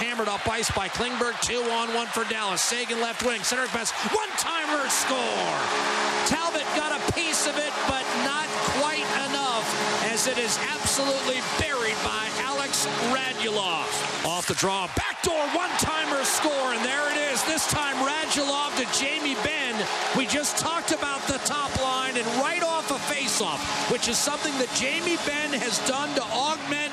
Hammered up ice by Klingberg. Two on one for Dallas. Seguin left wing. Center pass. One timer score. Talbot got a piece of it, but not quite enough as it is absolutely buried by Alex Radulov. Off the draw. Backdoor one timer score. And there it is. This time Radulov to Jamie Benn. We just talked about the top line and right off a faceoff, which is something that Jamie Benn has done to augment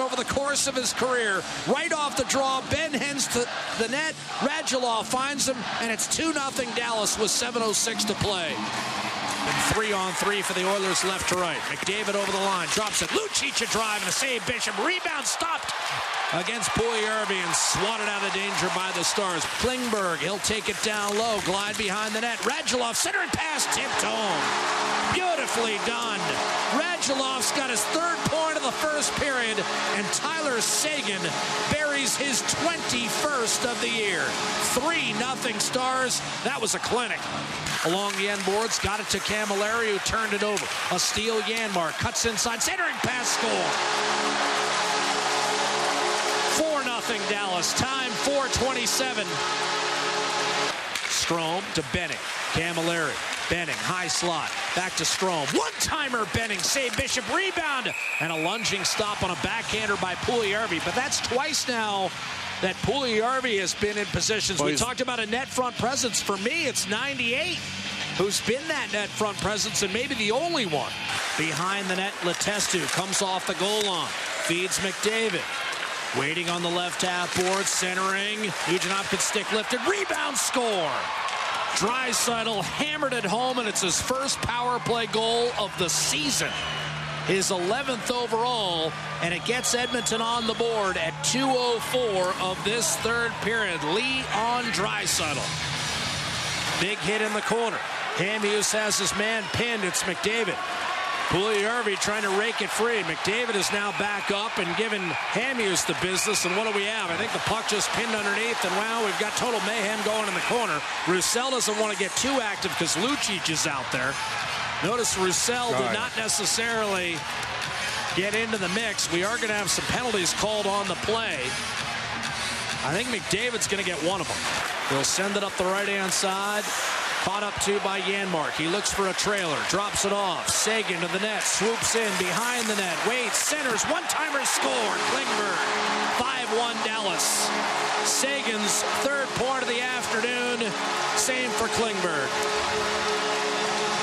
over the course of his career. Right off the draw, Benn heads to the net. Radulov finds him, and it's 2 0 Dallas with 7.06 to play. And three on three for the Oilers left to right. McDavid over the line, drops it. Lucic a drive and a save. Bishop rebound stopped against Puljujarvi and swatted out of danger by the Stars. Klingberg, he'll take it down low, glide behind the net. Radulov center and pass tipped. Beautifully done. Radulov's got his third point of the first period, and Tyler Seguin buries his 21st of the year. 3 nothing Stars. That was a clinic. Along the end boards, got it to Cammalleri, who turned it over. A steal, Janmark cuts inside, centering pass, score. 4 nothing Dallas. Time 427. Strome to Bennett. Cammalleri. Benning, high slot. Back to Strome. One-timer Benning. Save Bishop. Rebound. And a lunging stop on a backhander by Puljujarvi. But that's twice now that Puljujarvi has been in positions. We talked about a net front presence. For me, it's 98 who's been that net front presence and maybe the only one. Behind the net, Letestu comes off the goal line. Feeds McDavid. Waiting on the left half board, centering. Nugent Hopkins stick lifted. Rebound score. Draisaitl hammered it home, and it's his first power play goal of the season. His 11th overall, and it gets Edmonton on the board at 2.04 of this third period. Lee on Draisaitl. Big hit in the corner. Hamhuis has his man pinned. It's McDavid. Puljujarvi trying to rake it free. McDavid is now back up and giving Hamhuis the business. And what do we have? I think the puck just pinned underneath. And wow, we've got total mayhem going in the corner. Roussel doesn't want to get too active because Lucic is out there. Notice Roussel did not necessarily get into the mix. We are going to have some penalties called on the play. I think McDavid's going to get one of them. He'll send it up the right-hand side. Caught up to by Janmark. He looks for a trailer. Drops it off. Seguin to the net. Swoops in behind the net. Waits. Centers. One-timer scored. Klingberg. 5-1 Dallas. Seguin's third point of the afternoon. Same for Klingberg.